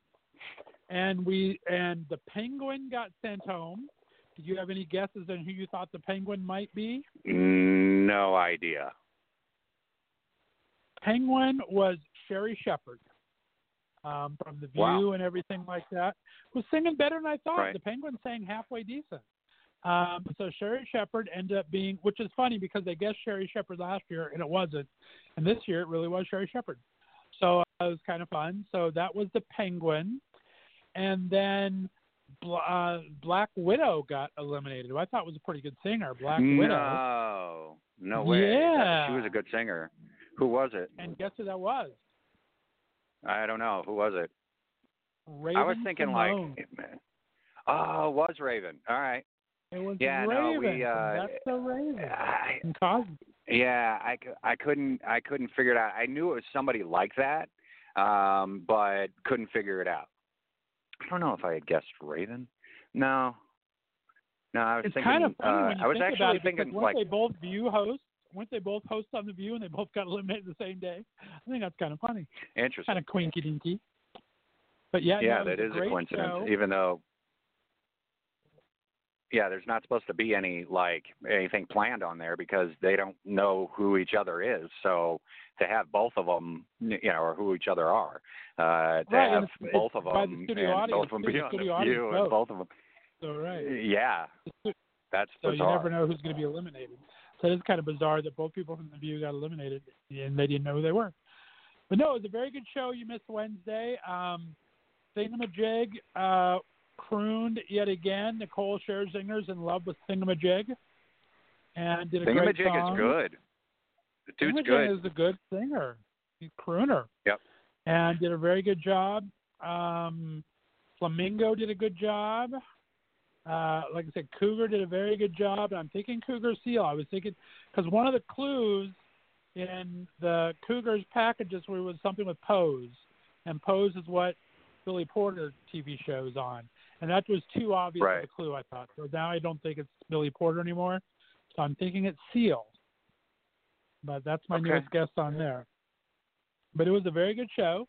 and we and the Penguin got sent home. Did you have any guesses on who you thought the Penguin might be? No idea. Penguin was Sherri Shepherd um, from The View Wow. and everything like that. Was singing better than I thought. Right. The Penguin sang halfway decent. Um, so Sherri Shepherd ended up being, which is funny because they guessed Sherri Shepherd last year and it wasn't, and this year it really was Sherri Shepherd. So uh, it was kind of fun. So that was the Penguin, and then Bl- uh, Black Widow got eliminated. Who I thought was a pretty good singer. Black Widow. No, no way. Yeah. she was a good singer. Who was it? And guess who that was? I don't know. Who was it? Raven I was thinking Simone. like, oh, it was Raven. All right. it was yeah, no, Raven. we, uh, That's the Raven. I, Cosby. yeah, I, I couldn't I couldn't figure it out. I knew it was somebody like that, um, but couldn't figure it out. I don't know if I had guessed Raven. No. No, I was It's thinking. kind of funny uh, I was actually thinking weren't like they both View hosts? Weren't they both hosts on the View and they both got eliminated the same day? I think that's kind of funny, interesting. kind of quinky dinky. But yeah, yeah, no, that a coincidence. show. Even though, yeah, there's not supposed to be any like anything planned on there because they don't know who each other is. So to have both of them, you know, or who each other are, uh, to Right, have both of the them studio and audience, both of them be The on the view and both of them. So right. Yeah, that's So you never know who's going to be eliminated. So it is kind of bizarre that both people from the View got eliminated and they didn't know who they were. But no, it was a very good show. You missed Wednesday. Um, Thingamajig uh, crooned yet again. Nicole Scherzinger's in love with Thingamajig and did a great Thingamajig song. is good. The dude's Thingamajig good. is a good singer. He's a crooner. Yep. And did a very good job. Um, Flamingo did a good job. Uh, like I said, Cougar did a very good job. I'm thinking Cougar Seal. I was thinking because one of the clues in the Cougars packages was something with Pose, and Pose is what Billy Porter TV show is on, and that was too obvious Right. of a clue. I thought. So now I don't think it's Billy Porter anymore. So I'm thinking it's Seal. But that's my Okay. newest guess on there. But it was a very good show,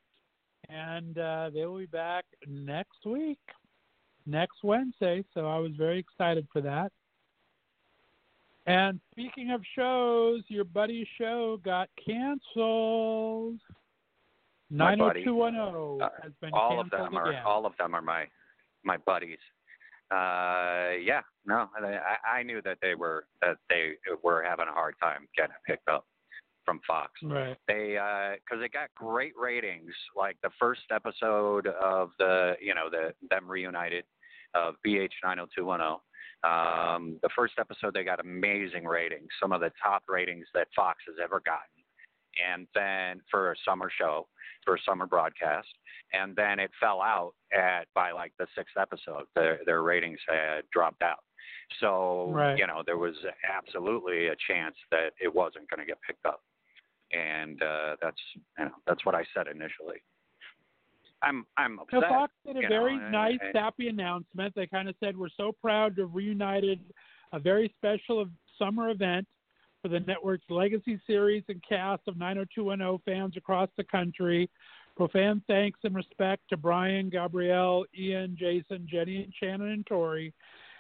and uh, they will be back next week, next Wednesday. So I was very excited for that. And speaking of shows, your buddy's show got canceled. My buddy. 90210 Uh, has been all of canceled them are again. all of them are my my buddies. Uh, yeah, no, I, I knew that they were that they were having a hard time getting picked up from Fox. Right. They because they got great ratings. Like the first episode of the you know the them reunited of BH 90210. Um, the first episode they got amazing ratings, some of the top ratings that Fox has ever gotten. And then for a summer show, for a summer broadcast, and then it fell out at by like the sixth episode. Their their ratings had dropped out. So Right. you know there was absolutely a chance that it wasn't going to get picked up, and uh, that's you know that's what I said initially. I'm I'm upset. Fox did a very know, nice, and- sappy announcement. They kind of said, "We're so proud to have reunited a very special summer event for the network's legacy series and cast of 90210 fans across the country. Profound thanks and respect to Brian, Gabrielle, Ian, Jason, Jennie, and Shannon and Tori,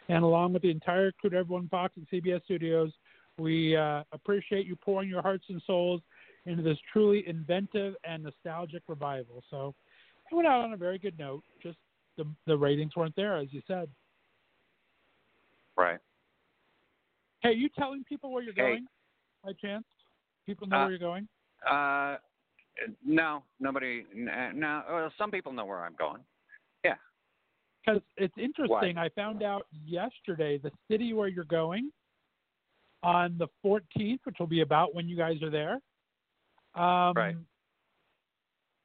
and along with the entire crew everyone Fox and CBS Studios. We uh, appreciate you pouring your hearts and souls into this truly inventive and nostalgic revival. So it went out on a very good note. Just the the ratings weren't there, as you said. right. Hey, are you telling people where you're Hey. going by chance? People know Uh, where you're going. Uh, no, nobody. No, well, some people know where I'm going. Yeah. Because it's interesting. I found out yesterday the city where you're going on the 14th, which will be about when you guys are there. Um, Right.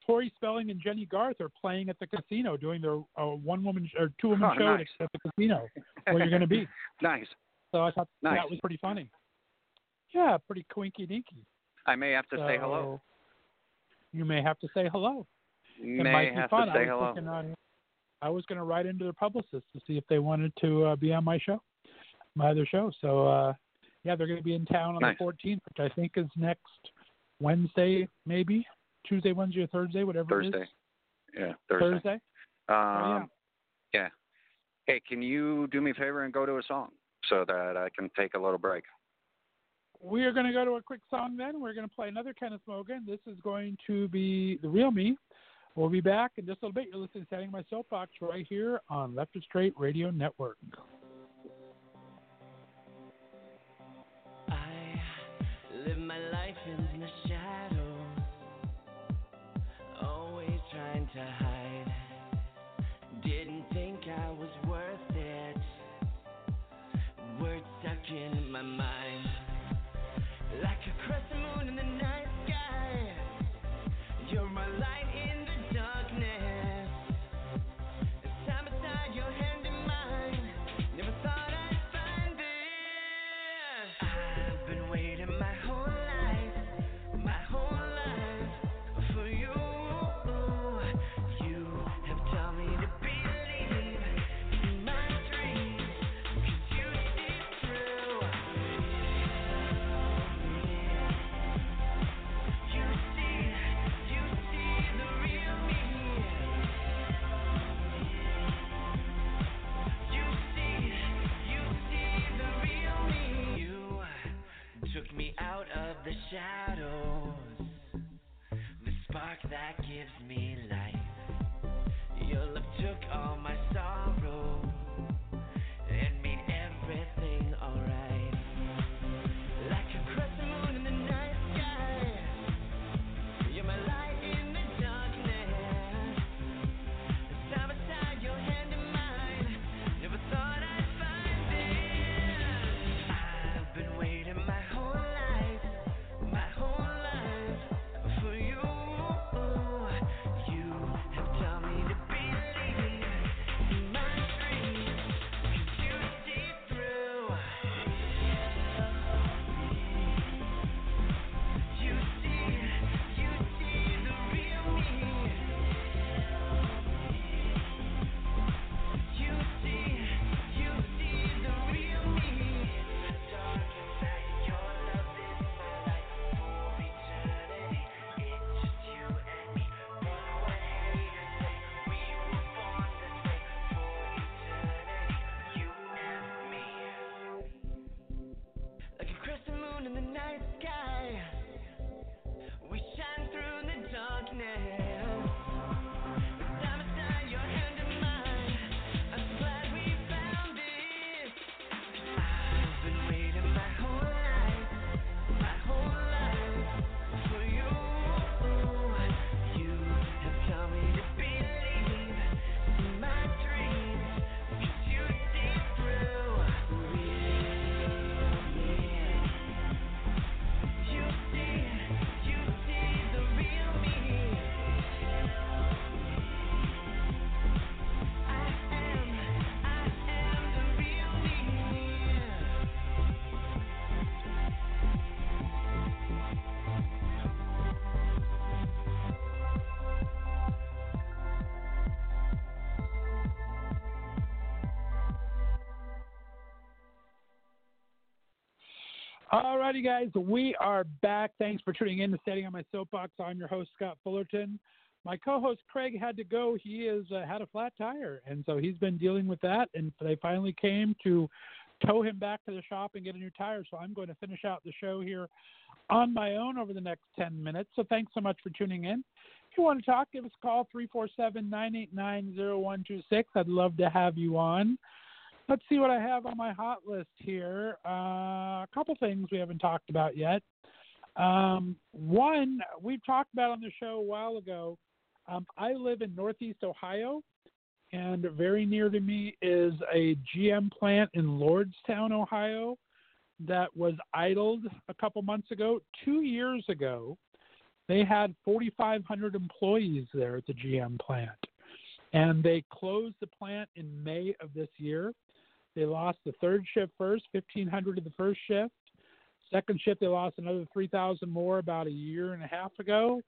Tori Spelling and Jennie Garth are playing at the casino, doing their uh, one woman or two woman Oh, show nice. at the casino where you're going to be. nice. So I thought Nice. that was pretty funny. Yeah, pretty quinky dinky. I may have to say hello. You may have to say hello. It May might be have fun. to say I was hello. on, I was going to write into their publicist to see if they wanted to uh, be on my show, my other show. So uh, yeah, they're going to be in town on Nice. the 14th, which I think is next Wednesday, maybe Tuesday, Wednesday, or Thursday, whatever Thursday. is. Yeah, Thursday. Thursday. Um, yeah. yeah. Hey, can you do me a favor and go to a song so that I can take a little break? we are going to go to a quick song then. We're going to play another Kenneth Morgan. This is going to be The Real Me. We'll be back in just a little bit. You're listening to Standing My Soapbox right here on Left of Str8 Radio Network. I live my life in the to hide. Didn't think I was worth it. Words stuck in my mind, the shadows, the spark that gives me life. Your love took all my sorrow sky, Alrighty, guys, we are back. Thanks for tuning in to Standing on My Soapbox. I'm your host, Scott Fullerton. My co-host Craig had to go. He is uh, had a flat tire, and so he's been dealing with that. And they finally came to tow him back to the shop and get a new tire. So I'm going to finish out the show here on my own over the next 10 minutes. So thanks so much for tuning in. If you want to talk, give us a call 347-989-0126. I'd love to have you on. Let's see what I have on my hot list here. Uh, a couple things we haven't talked about yet. Um, one, we've talked about on the show a while ago. Um, I live in Northeast Ohio, and very near to me is a GM plant in Lordstown, Ohio, that was idled a couple months ago. Two years ago, they had 4,500 employees there at the GM plant, and they closed the plant in May of this year. They lost the third shift first, 1,500 of the first shift. Second shift, they lost another 3,000 more about a year and a half ago.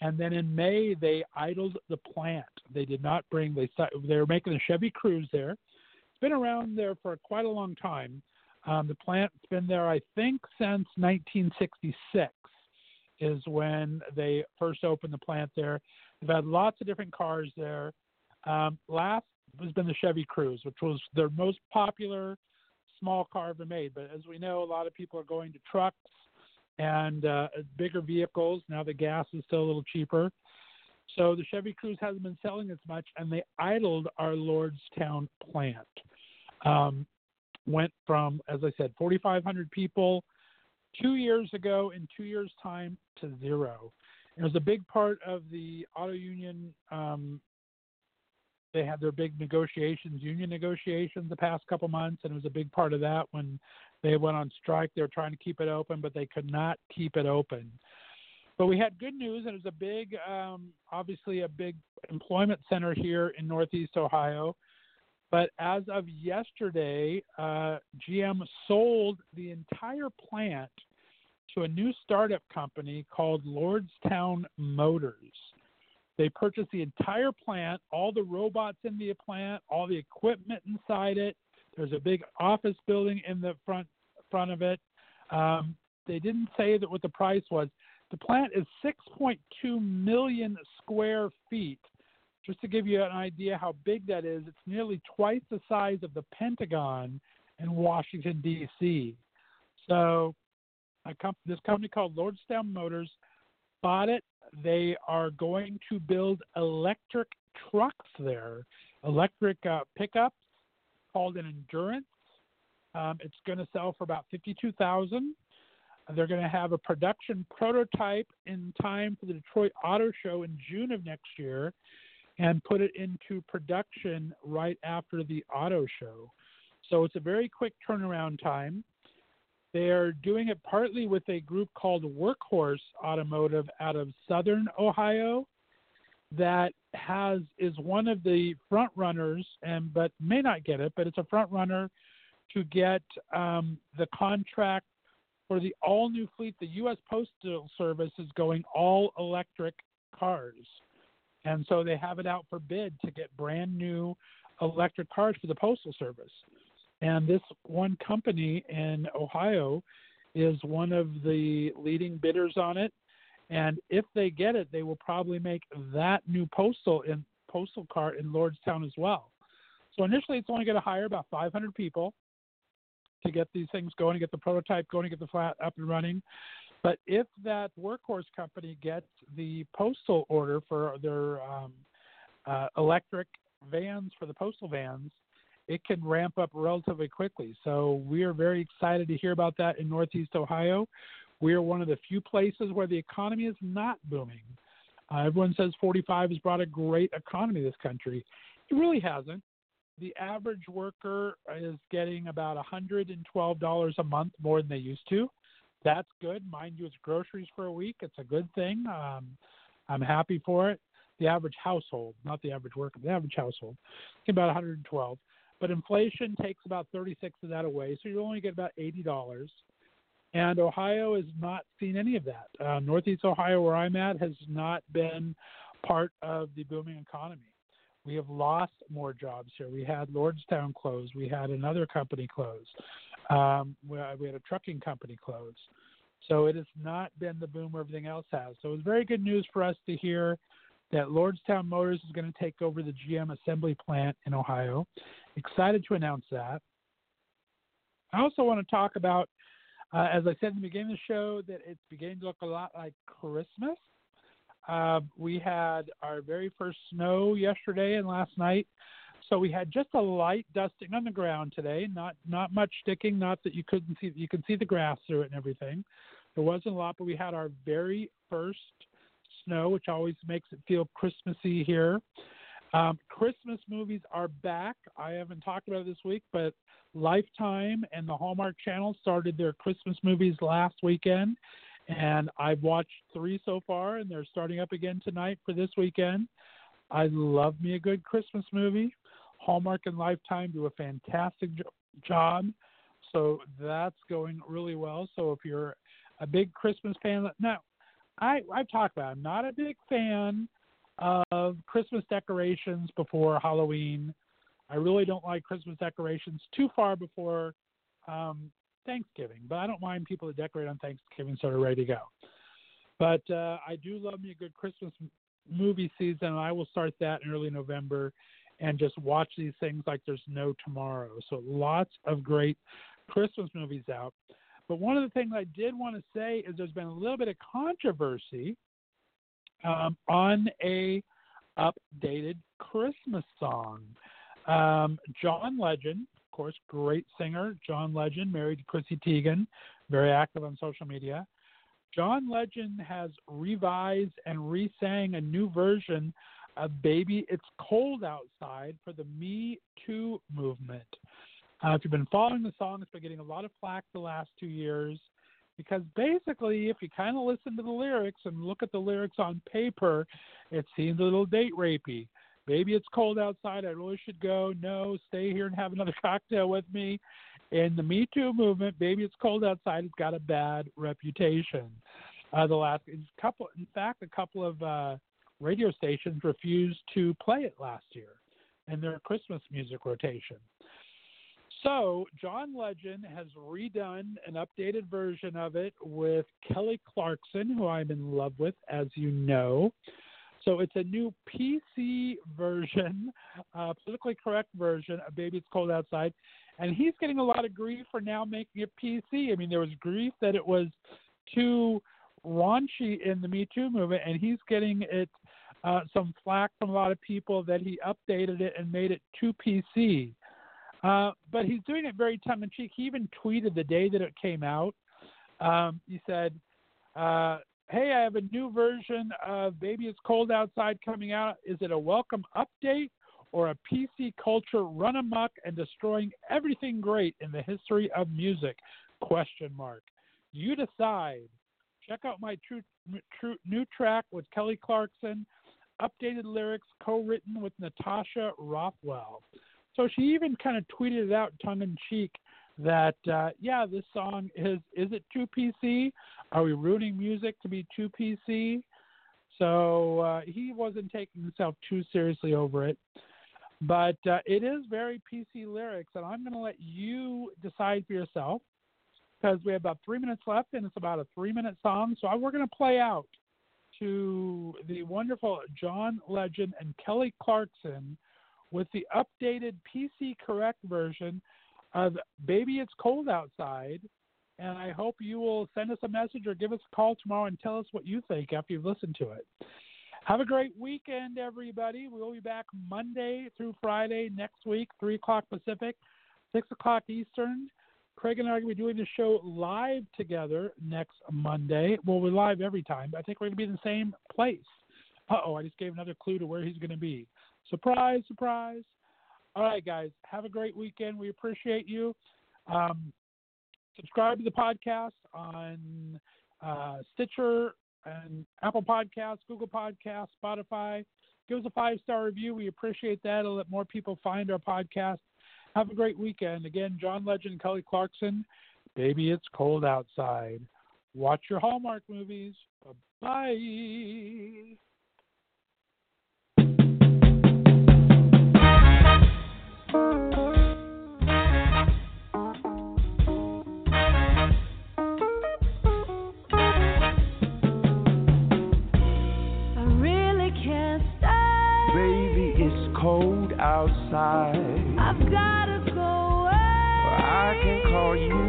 And then in May, they idled the plant. They did not bring. They they were making a Chevy Cruze there. It's been around there for quite a long time. Um, the plant's been there, I think, since 1966 is when they first opened the plant there. They've had lots of different cars there. Um, last has been the Chevy Cruze, which was their most popular small car ever made. But as we know, a lot of people are going to trucks and uh, bigger vehicles. Now the gas is still a little cheaper. So the Chevy Cruze hasn't been selling as much, and they idled our Lordstown plant. Um, went from, as I said, 4,500 people two years ago in two years' time to zero. It was a big part of the auto union. Um, they had their big negotiations, union negotiations, the past couple months, and it was a big part of that when they went on strike. They were trying to keep it open, but they could not keep it open. But we had good news, and it was a big, um, obviously, a big employment center here in Northeast Ohio. But as of yesterday, uh, GM sold the entire plant to a new startup company called Lordstown Motors. They purchased the entire plant, all the robots in the plant, all the equipment inside it. There's a big office building in the front front of it. Um, they didn't say that what the price was. The plant is 6.2 million square feet. Just to give you an idea how big that is, it's nearly twice the size of the Pentagon in Washington D.C. So, comp- this company called Lordstown Motors bought it. They are going to build electric trucks there, electric uh, pickups called an Endurance. Um, it's going to sell for about fifty-two thousand. They're going to have a production prototype in time for the Detroit Auto Show in June of next year and put it into production right after the auto show. So it's a very quick turnaround time. They're doing it partly with a group called Workhorse Automotive out of Southern Ohio that has is one of the front runners and but may not get it, but it's a front runner to get um, the contract for the all new fleet. The U.S. Postal Service is going all electric cars. And so they have it out for bid to get brand new electric cars for the Postal Service. And this one company in Ohio is one of the leading bidders on it. And if they get it, they will probably make that new postal in postal car in Lordstown as well. So initially, it's only going to hire about 500 people to get these things going, to get the prototype going, to get the flat up and running. But if that workhorse company gets the postal order for their um, uh, electric vans for the postal vans, it can ramp up relatively quickly. So we are very excited to hear about that in Northeast Ohio. We are one of the few places where the economy is not booming. Uh, everyone says 45 has brought a great economy to this country. It really hasn't. The average worker is getting about $112 a month more than they used to that's good. Mind you, it's groceries for a week. It's a good thing. Um, I'm happy for it. The average household, not the average worker, the average household, about 112. But inflation takes about 36 of that away, so you only get about $80. And Ohio has not seen any of that. Uh, Northeast Ohio, where I'm at, has not been part of the booming economy. We have lost more jobs here. We had Lordstown close. We had another company close. Um, we, we had a trucking company close. So it has not been the boom everything else has. So it was very good news for us to hear that Lordstown Motors is going to take over the GM assembly plant in Ohio. Excited to announce that. I also want to talk about, uh, as I said in the beginning of the show, that it's beginning to look a lot like Christmas. Uh, we had our very first snow yesterday and last night. So we had just a light dusting on the ground today, not not much sticking, not that you couldn't see you can see the grass through it and everything. There wasn't a lot, but we had our very first snow, which always makes it feel Christmassy here. Um, Christmas movies are back. I haven't talked about it this week, but Lifetime and the Hallmark Channel started their Christmas movies last weekend, and I've watched three so far, and they're starting up again tonight for this weekend. I love me a good Christmas movie. Hallmark and Lifetime do a fantastic jo- job. So that's going really well. So if you're a big Christmas fan, now I I've talked about. It. I'm not a big fan of Christmas decorations before Halloween. I really don't like Christmas decorations too far before um, Thanksgiving, but I don't mind people that decorate on Thanksgiving so they're ready to go. But uh, I do love me a good Christmas movie season, and I will start that in early November and just watch these things like there's no tomorrow. So lots of great Christmas movies out. But one of the things I did want to say is there's been a little bit of controversy um, on a updated Christmas song. Um, John Legend, of course, great singer. John Legend, married to Chrissy Teigen, very active on social media. John Legend has revised and re-sang a new version of "Baby It's Cold Outside" for the Me Too movement. Uh, if you've been following the song, it's been getting a lot of flack the last two years because basically, if you kind of listen to the lyrics and look at the lyrics on paper, it seems a little date rapey. Maybe it's cold outside. I really should go. No, stay here and have another cocktail with me. In the Me Too movement, Baby, it's cold outside. It's got a bad reputation. Uh, the last couple, in fact, a couple of uh, radio stations refused to play it last year in their Christmas music rotation. So, John Legend has redone an updated version of it with Kelly Clarkson, who I'm in love with, as you know. So, it's a new PC version, uh, politically correct version of Baby It's Cold Outside. And he's getting a lot of grief for now making it PC. I mean, there was grief that it was too raunchy in the Me Too movement, and he's getting it uh, some flack from a lot of people that he updated it and made it too PC. Uh, but he's doing it very tongue in cheek. He even tweeted the day that it came out. Um, he said, uh, "Hey, I have a new version of Baby It's Cold Outside coming out. Is it a welcome update or a PC culture run amok and destroying everything great in the history of music?" Question mark. You decide. Check out my true, true new track with Kelly Clarkson, updated lyrics co-written with Natasha Rothwell. So she even kind of tweeted it out tongue in cheek that uh, yeah, this song is is it too PC? Are we ruining music to be too PC? So uh, he wasn't taking himself too seriously over it. But uh, it is very PC lyrics, and I'm going to let you decide for yourself because we have about three minutes left, and it's about a three-minute song. So we're going to play out to the wonderful John Legend and Kelly Clarkson with the updated PC correct version of Baby It's Cold Outside. And I hope you will send us a message or give us a call tomorrow and tell us what you think after you've listened to it. Have a great weekend, everybody. We'll be back Monday through Friday next week, 3 o'clock Pacific, 6 o'clock Eastern. Craig and I are going to be doing the show live together next Monday. Well, we're live every time. I think we're going to be in the same place. Uh oh, I just gave another clue to where he's going to be. Surprise, surprise. All right, guys, have a great weekend. We appreciate you. Um, subscribe to the podcast on uh, Stitcher and Apple Podcasts, Google Podcasts, Spotify. Give us a five star review. We appreciate that. It'll let more people find our podcast. Have a great weekend. Again, John Legend, Kelly Clarkson. Baby, it's cold outside. Watch your Hallmark movies. Bye outside. I've gotta go away. I can call you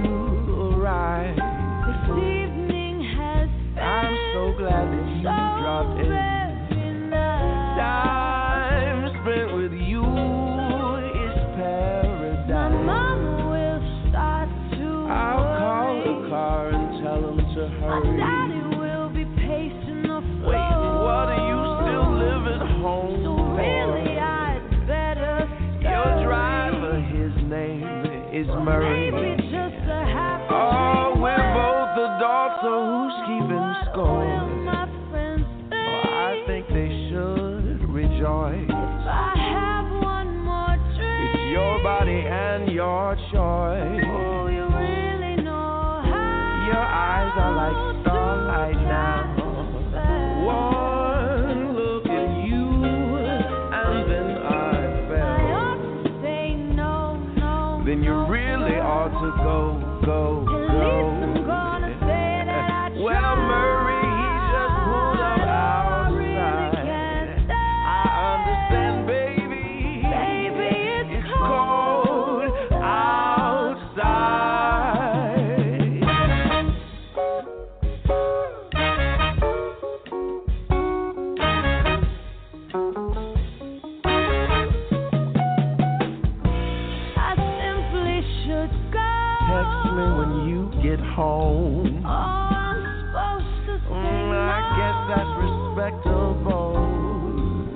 home. Oh, I'm supposed to say Mm, I guess that's respectable.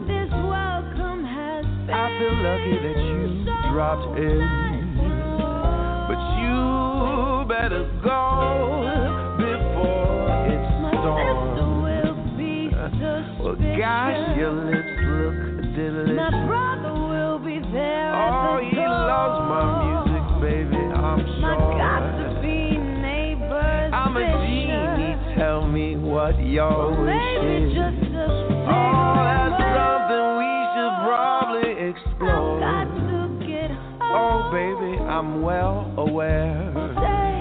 This welcome has been I feel lucky that you so dropped in. I'm well aware. Say,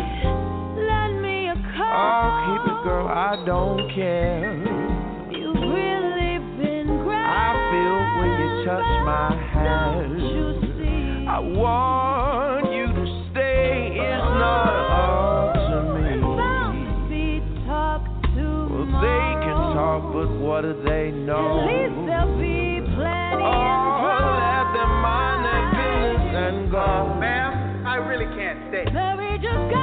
lend me a call. Oh, keep it, girl, I don't care. You've really been great. I feel when you touch my Don't hand. you see? I want you to stay. It's not up to oh, Bounce me. beat, talk to Well, they can talk, but what do they know? just got